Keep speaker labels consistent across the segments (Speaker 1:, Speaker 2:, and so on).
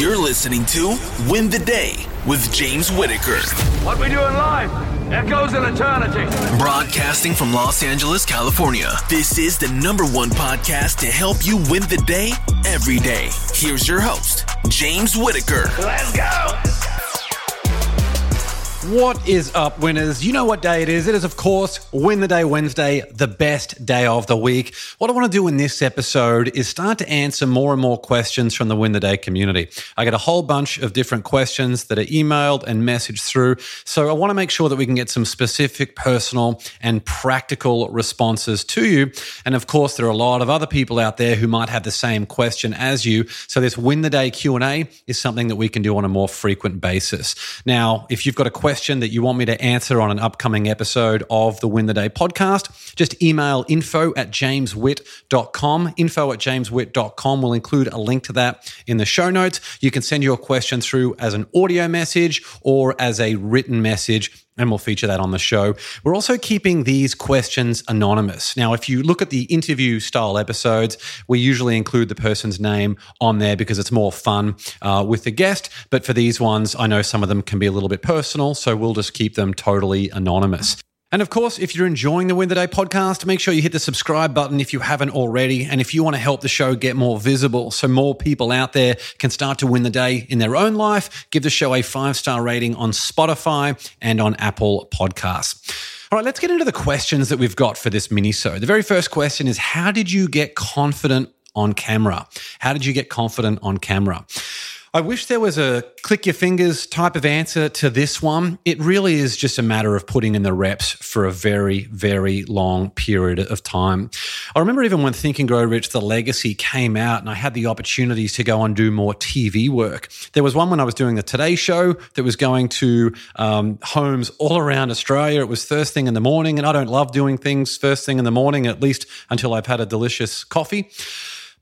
Speaker 1: You're listening to Win the Day with James Whittaker.
Speaker 2: What we do in life echoes in eternity.
Speaker 1: Broadcasting from Los Angeles, California. This is the number one podcast to help you win the day every day. Here's your host, James Whittaker.
Speaker 2: Let's go.
Speaker 3: What is up, winners? You know what day it is. It is, of course, Win the Day Wednesday, the best day of the week. What I want to do in this episode is start to answer more and more questions from the Win the Day community. I get a whole bunch of different questions that are emailed and messaged through. So I want to make sure that we can get some specific, personal, and practical responses to you. And of course, there are a lot of other people out there who might have the same question as you. So this Win the Day Q&A is something that we can do on a more frequent basis. Now, if you've got a question, question that you want me to answer on an upcoming episode of the Win the Day podcast, just email info at jameswitt.com. Info at jameswitt.com. We'll include a link to that in the show notes. You can send your question through as an audio message or as a written message and we'll feature that on the show. We're also keeping these questions anonymous. Now, if you look at the interview style episodes, we usually include the person's name on there because it's more fun uh, with the guest. But for these ones, I know some of them can be a little bit personal, so we'll just keep them totally anonymous. And of course, if you're enjoying the Win the Day podcast, make sure you hit the subscribe button if you haven't already. And if you want to help the show get more visible so more people out there can start to win the day in their own life, give the show a five star rating on Spotify and on Apple Podcasts. All right, let's get into the questions that we've got for this mini show. The very first question is How did you get confident on camera? How did you get confident on camera? I wish there was a click your fingers type of answer to this one. It really is just a matter of putting in the reps for a very, very long period of time. I remember even when Think and Grow Rich, The Legacy came out and I had the opportunities to go and do more TV work. There was one when I was doing the Today Show that was going to um, homes all around Australia. It was first thing in the morning, and I don't love doing things first thing in the morning, at least until I've had a delicious coffee.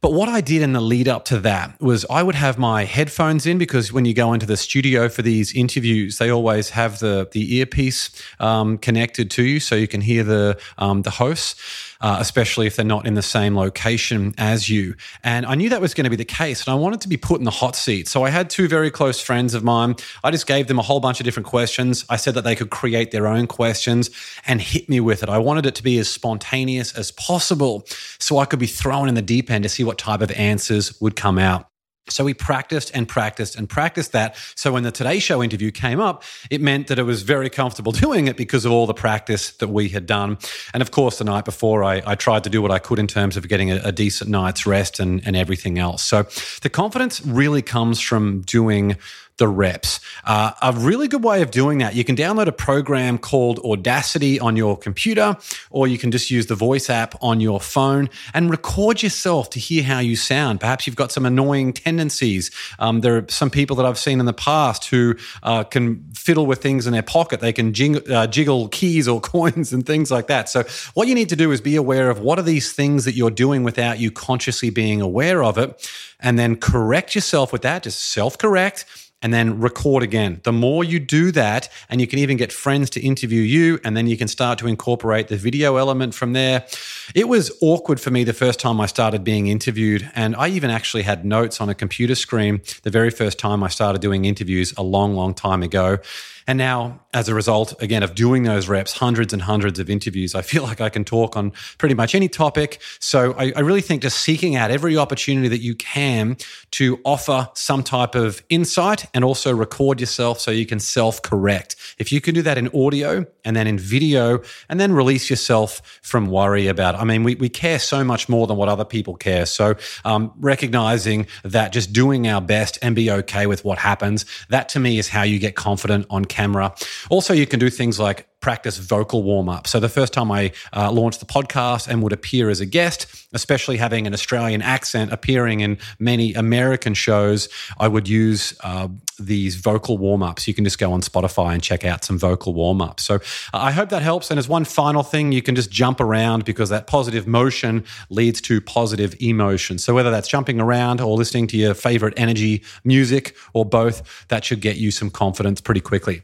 Speaker 3: But what I did in the lead up to that was I would have my headphones in because when you go into the studio for these interviews, they always have the the earpiece um, connected to you, so you can hear the um, the hosts uh, especially if they're not in the same location as you. And I knew that was going to be the case, and I wanted to be put in the hot seat. So I had two very close friends of mine. I just gave them a whole bunch of different questions. I said that they could create their own questions and hit me with it. I wanted it to be as spontaneous as possible so I could be thrown in the deep end to see what type of answers would come out. So we practiced and practiced and practiced that. So when the Today Show interview came up, it meant that it was very comfortable doing it because of all the practice that we had done. And of course, the night before, I, I tried to do what I could in terms of getting a, a decent night's rest and, and everything else. So the confidence really comes from doing the reps. Uh, a really good way of doing that, you can download a program called Audacity on your computer, or you can just use the voice app on your phone and record yourself to hear how you sound. Perhaps you've got some annoying tendencies. Um, there are some people that I've seen in the past who uh, can fiddle with things in their pocket. They can jing- uh, jiggle keys or coins and things like that. So, what you need to do is be aware of what are these things that you're doing without you consciously being aware of it, and then correct yourself with that. Just self correct and then record again. The more you do that, and you can even get friends to interview you, and then you can start to incorporate the video element from there. It was awkward for me the first time I started being interviewed, and I even actually had notes on a computer screen the very first time I started doing interviews a long, long time ago. And now, as a result, again, of doing those reps, hundreds and hundreds of interviews, I feel like I can talk on pretty much any topic. So I, I really think just seeking out every opportunity that you can to offer some type of insight and also record yourself so you can self correct. If you can do that in audio and then in video and then release yourself from worry about. I mean, we, we care so much more than what other people care. So um, recognizing that just doing our best and be okay with what happens, that to me is how you get confident on camera. Also, you can do things like practice vocal warm up. So the first time I uh, launched the podcast and would appear as a guest, especially having an Australian accent appearing in many American shows, I would use uh, these vocal warm ups. You can just go on Spotify and check out some vocal warm ups. So uh, I hope that helps. And as one final thing, you can just jump around because that positive motion leads to positive emotion. So whether that's jumping around or listening to your favorite energy music or both, that should get you some confidence pretty quickly.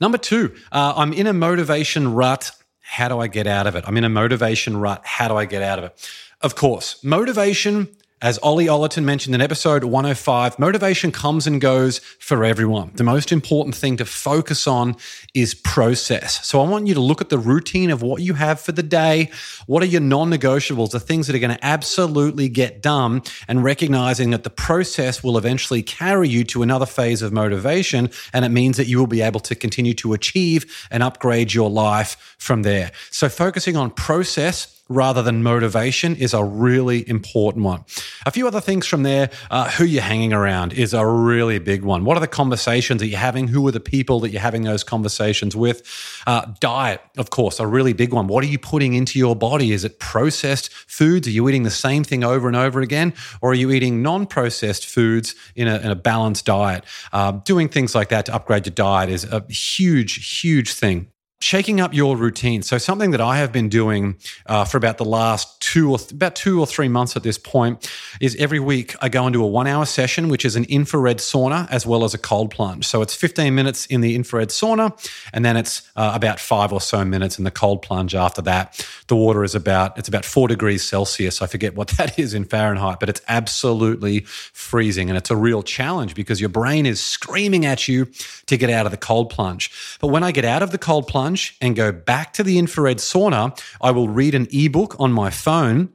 Speaker 3: Number two, uh, I'm in a motivation rut. How do I get out of it? I'm in a motivation rut. How do I get out of it? Of course, motivation As Ollie Ollerton mentioned in episode 105, motivation comes and goes for everyone. The most important thing to focus on is process. So I want you to look at the routine of what you have for the day. What are your non negotiables, the things that are going to absolutely get done, and recognizing that the process will eventually carry you to another phase of motivation. And it means that you will be able to continue to achieve and upgrade your life from there. So focusing on process rather than motivation is a really important one. A few other things from there uh, who you're hanging around is a really big one. What are the conversations that you're having? Who are the people that you're having those conversations with? Uh, diet, of course, a really big one. What are you putting into your body? Is it processed foods? Are you eating the same thing over and over again? Or are you eating non processed foods in a, in a, balanced diet? Uh, doing things like that to upgrade your diet is a huge, huge thing shaking up your routine. So something that I have been doing uh, for about the last two or th- about two or three months at this point is every week I go into a one hour session, which is an infrared sauna as well as a cold plunge. So it's 15 minutes in the infrared sauna, and then it's uh, about five or so minutes in the cold plunge after that. The water is about it's about four degrees Celsius. I forget what that is in Fahrenheit, but it's absolutely freezing, and it's a real challenge because your brain is screaming at you to get out of the cold plunge. But when I get out of the cold plunge and go back to the infrared sauna, I will read an ebook on my phone.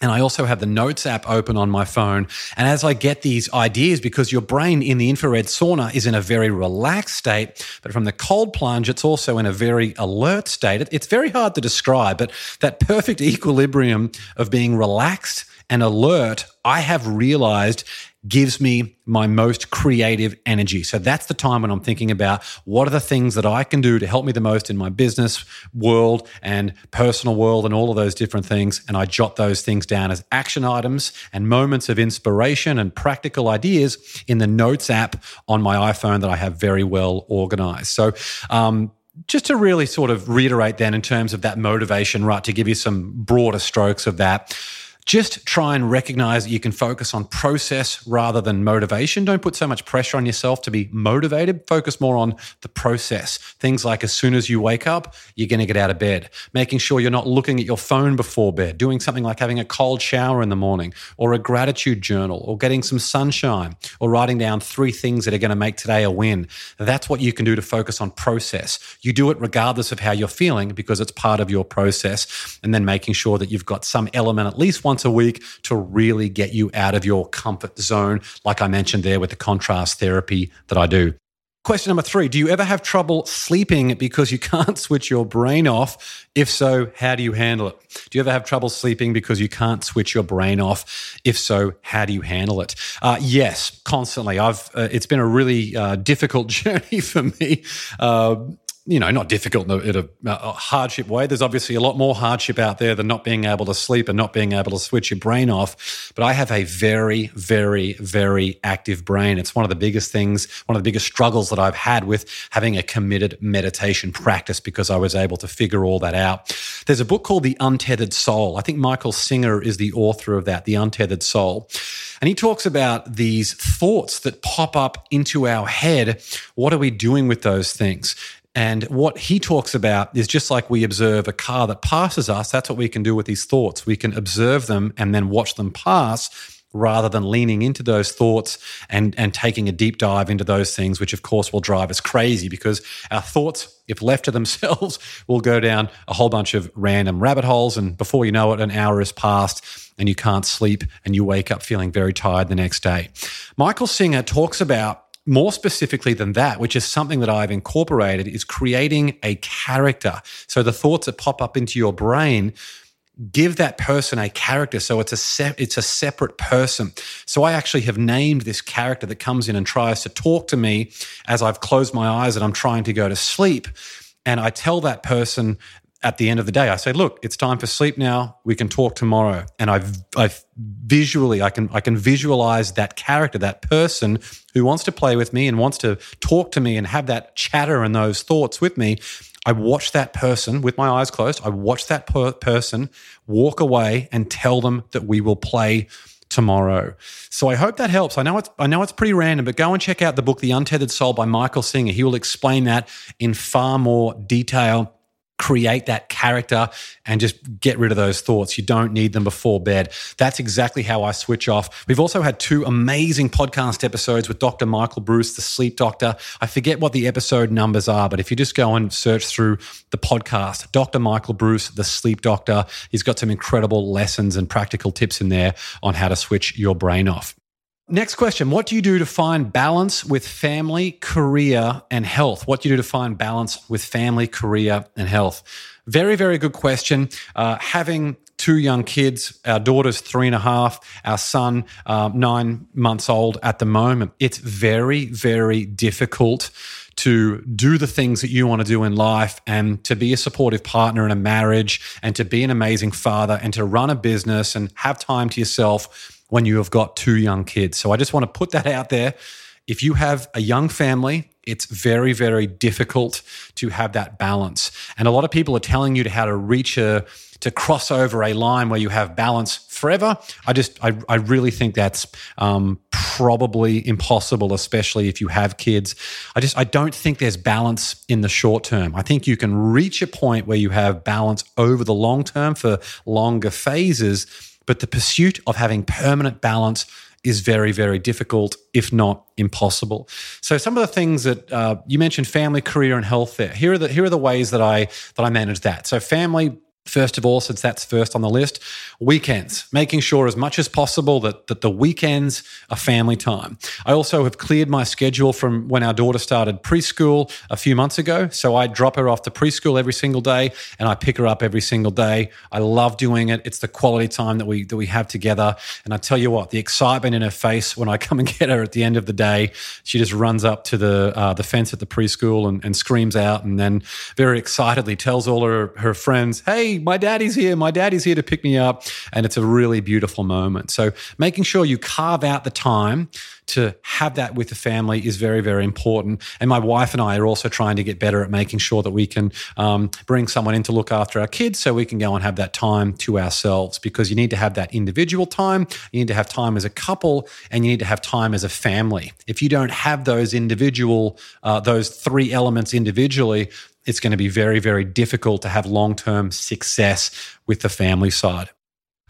Speaker 3: And I also have the Notes app open on my phone. And as I get these ideas, because your brain in the infrared sauna is in a very relaxed state, but from the cold plunge, it's also in a very alert state. It's very hard to describe, but that perfect equilibrium of being relaxed and alert, I have realized gives me my most creative energy. So that's the time when I'm thinking about what are the things that I can do to help me the most in my business world and personal world and all of those different things. And I jot those things down as action items and moments of inspiration and practical ideas in the notes app on my iPhone that I have very well organized. So, um, just to really sort of reiterate then in terms of that motivation, right, to give you some broader strokes of that just try and recognize that you can focus on process rather than motivation. Don't put so much pressure on yourself to be motivated. Focus more on the process. Things like as soon as you wake up, you're going to get out of bed, making sure you're not looking at your phone before bed, doing something like having a cold shower in the morning, or a gratitude journal, or getting some sunshine, or writing down three things that are going to make today a win. That's what you can do to focus on process. You do it regardless of how you're feeling because it's part of your process. And then making sure that you've got some element, at least one once a week to really get you out of your comfort zone, like I mentioned there with the contrast therapy that I do. Question number three Do you ever have trouble sleeping because you can't switch your brain off? If so, how do you handle it? Do you ever have trouble sleeping because you can't switch your brain off? If so, how do you handle it? Uh, yes, constantly. I've. Uh, it's been a really uh, difficult journey for me. You know, not difficult in a, a, hardship way. There's obviously a lot more hardship out there than not being able to sleep and not being able to switch your brain off. But I have a very, very, very active brain. It's one of the biggest things, one of the biggest struggles that I've had with having a committed meditation practice because I was able to figure all that out. There's a book called The Untethered Soul. I think Michael Singer is the author of that, The Untethered Soul. And he talks about these thoughts that pop up into our head. What are we doing with those things? And what he talks about is just like we observe a car that passes us, that's what we can do with these thoughts. We can observe them and then watch them pass rather than leaning into those thoughts and, and taking a deep dive into those things, which of course will drive us crazy because our thoughts, if left to themselves, will go down a whole bunch of random rabbit holes. And before you know it, an hour has passed and you can't sleep and you wake up feeling very tired the next day. Michael Singer talks about more specifically than that, which is something that I've incorporated, is creating a character. So the thoughts that pop up into your brain give that person a character. So it's a se- it's a separate person. So i actually have named this character that comes in and tries to talk to me as i've closed my eyes and i'm trying to go to sleep. And i tell that person at the end of the day, I say, look, it's time for sleep now. We can talk tomorrow. And I, I visually, I can, I can visualize that character, that person who wants to play with me and wants to talk to me and have that chatter and those thoughts with me. I watch that person with my eyes closed. I watch that per- person walk away and tell them that we will play tomorrow. So I hope that helps. I know it's I know it's pretty random, but go and check out the book The Untethered Soul by Michael Singer. He will explain that in far more detail create that character and just get rid of those thoughts. You don't need them before bed. That's exactly how I switch off. We've also had two amazing podcast episodes with Dr. Michael Breus, the sleep doctor. I forget what the episode numbers are, but if you just go and search through the podcast, Dr. Michael Breus, the sleep doctor, he's got some incredible lessons and practical tips in there on how to switch your brain off. Next question What do you do to find balance with family, career, and health? What do you do to find balance with family, career, and health? Very, very good question. Uh, having two young kids, our daughter's three and a half, our son, um, nine months old at the moment, it's very, very difficult to do the things that you want to do in life and to be a supportive partner in a marriage and to be an amazing father and to run a business and have time to yourself when you have got two young kids. So I just want to put that out there. If you have a young family, it's very, very difficult to have that balance. And a lot of people are telling you to how to reach a, to cross over a line where you have balance forever. I just, I, I really think that's um, probably impossible, especially if you have kids. I just, I don't think there's balance in the short term. I think you can reach a point where you have balance over the long term for longer phases but the pursuit of having permanent balance is very, very difficult, if not impossible. So, some of the things that uh, you mentioned, family, career, and health. There, here are the here are the ways that I that I manage that. So, family First of all, since that's first on the list, weekends, making sure as much as possible that, that the weekends are family time. I also have cleared my schedule from when our daughter started preschool a few months ago. So I drop her off to preschool every single day and I pick her up every single day. I love doing it. It's the quality time that we that we have together. And I tell you what, the excitement in her face when I come and get her at the end of the day, she just runs up to the uh, the fence at the preschool and, and screams out and then very excitedly tells all her, her friends, hey, my daddy's here. My daddy's here to pick me up. And it's a really beautiful moment. So making sure you carve out the time to have that with the family is very, very important. And my wife and I are also trying to get better at making sure that we can um, bring someone in to look after our kids so we can go and have that time to ourselves because you need to have that individual time, you need to have time as a couple, and you need to have time as a family. If you don't have those individual, uh, those three elements individually, it's going to be very, very difficult to have long term success with the family side.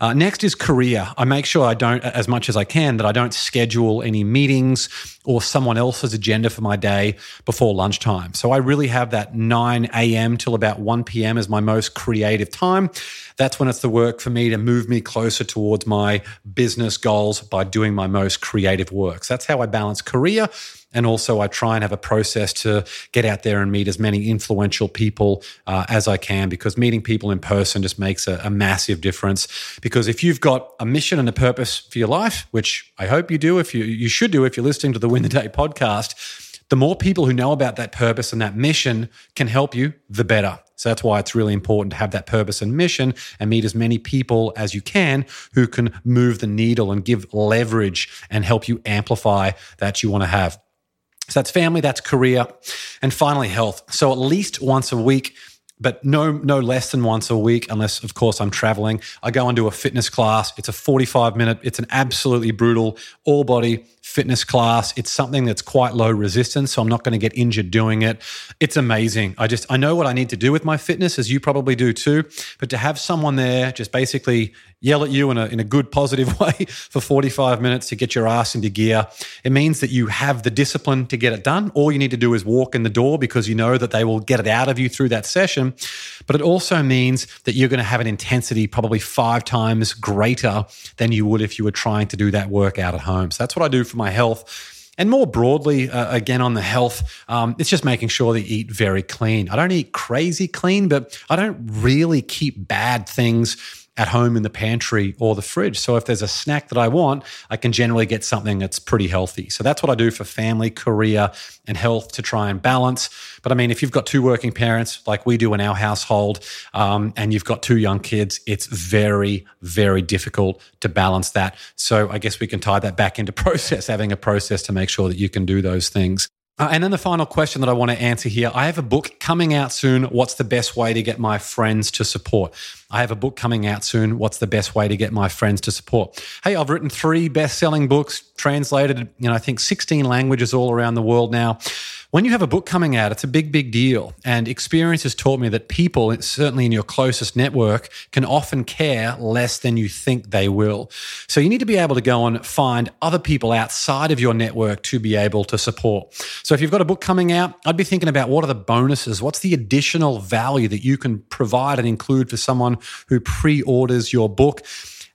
Speaker 3: Uh, next is career. I make sure I don't, as much as I can, that I don't schedule any meetings or someone else's agenda for my day before lunchtime. So I really have that 9 a.m. till about 1 p.m. as my most creative time. That's when it's the work for me to move me closer towards my business goals by doing my most creative work. So that's how I balance career and also, I try and have a process to get out there and meet as many influential people uh, as I can because meeting people in person just makes a, a massive difference. Because if you've got a mission and a purpose for your life, which I hope you do, if you, you should do if you're listening to the Win the Day podcast, the more people who know about that purpose and that mission can help you, the better. So that's why it's really important to have that purpose and mission and meet as many people as you can who can move the needle and give leverage and help you amplify that you want to have. So that's family, that's career, and finally health. So at least once a week, but no no less than once a week unless of course i'm traveling i go and do a fitness class it's a 45 minute it's an absolutely brutal all body fitness class it's something that's quite low resistance so i'm not going to get injured doing it it's amazing i just i know what i need to do with my fitness as you probably do too but to have someone there just basically yell at you in a, in a good, positive way for 45 minutes to get your ass into gear. It means that you have the discipline to get it done. All you need to do is walk in the door because you know that they will get it out of you through that session. But it also means that you're going to have an intensity probably five times greater than you would if you were trying to do that workout at home. So that's what I do for my health. And more broadly, uh, again on the health, um, it's just making sure that you eat very clean. I don't eat crazy clean, but I don't really keep bad things at home in the pantry or the fridge. So if there's a snack that I want, I can generally get something that's pretty healthy. So that's what I do for family, career, and health to try and balance. But I mean, if you've got two working parents like we do in our household, um, and you've got two young kids, it's very, very difficult to balance that. So I guess we can tie that back into process, having a process to make sure that you can do those things. Uh, and then the final question that I want to answer here I have a book coming out soon. What's the best way to get my friends to support? I have a book coming out soon. What's the best way to get my friends to support? Hey, I've written three best selling books, translated, you know, I think 16 languages all around the world now. When you have a book coming out, it's a big, big deal. And experience has taught me that people, certainly in your closest network, can often care less than you think they will. So you need to be able to go and find other people outside of your network to be able to support. So if you've got a book coming out, I'd be thinking about what are the bonuses? What's the additional value that you can provide and include for someone who pre orders your book?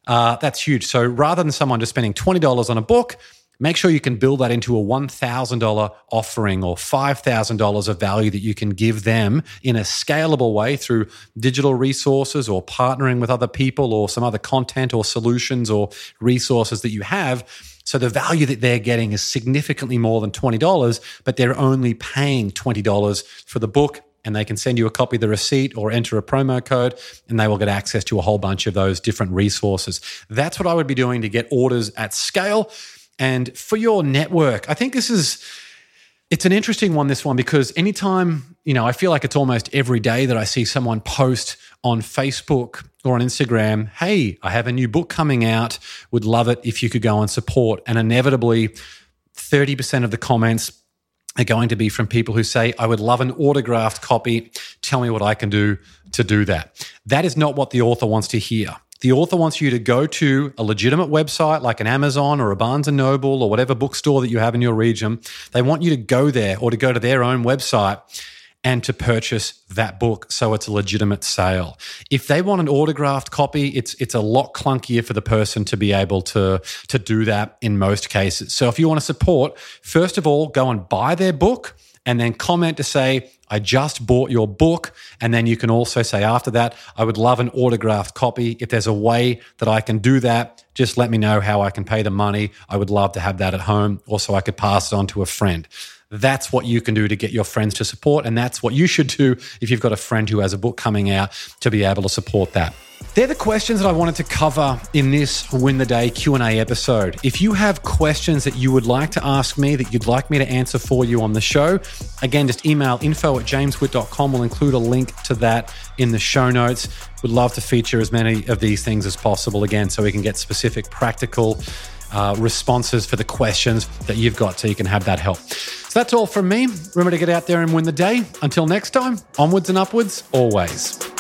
Speaker 3: Uh, that's huge. So rather than someone just spending $20 on a book, Make sure you can build that into a $1,000 offering or $5,000 of value that you can give them in a scalable way through digital resources or partnering with other people or some other content or solutions or resources that you have. So the value that they're getting is significantly more than $20, but they're only paying $20 for the book and they can send you a copy of the receipt or enter a promo code and they will get access to a whole bunch of those different resources. That's what I would be doing to get orders at scale. And for your network, I think this is it's an interesting one this one because anytime, you know, I feel like it's almost every day that I see someone post on Facebook or on Instagram, "Hey, I have a new book coming out. Would love it if you could go and support." And inevitably 30% of the comments are going to be from people who say, I would love an autographed copy. Tell me what I can do to do that. That is not what the author wants to hear. The author wants you to go to a legitimate website like an Amazon or a Barnes and Noble or whatever bookstore that you have in your region. They want you to go there or to go to their own website and to purchase that book so it's a legitimate sale. If they want an autographed copy, it's it's a lot clunkier for the person to be able to to do that in most cases. So if you want to support, first of all, go and buy their book and then comment to say, I just bought your book. And then you can also say after that, I would love an autographed copy. If there's a way that I can do that, just let me know how I can pay the money. I would love to have that at home. Also, I could pass it on to a friend. That's what you can do to get your friends to support. And that's what you should do if you've got a friend who has a book coming out to be able to support that. They're the questions that I wanted to cover in this Win the Day Q&A episode. If you have questions that you would like to ask me that you'd like me to answer for you on the show, again, just email info at jameswitt.com. We'll include a link to that in the show notes. Would love to feature as many of these things as possible again so we can get specific practical uh, responses for the questions that you've got so you can have that help. So that's all from me. Remember to get out there and win the day. Until next time, onwards and upwards, always.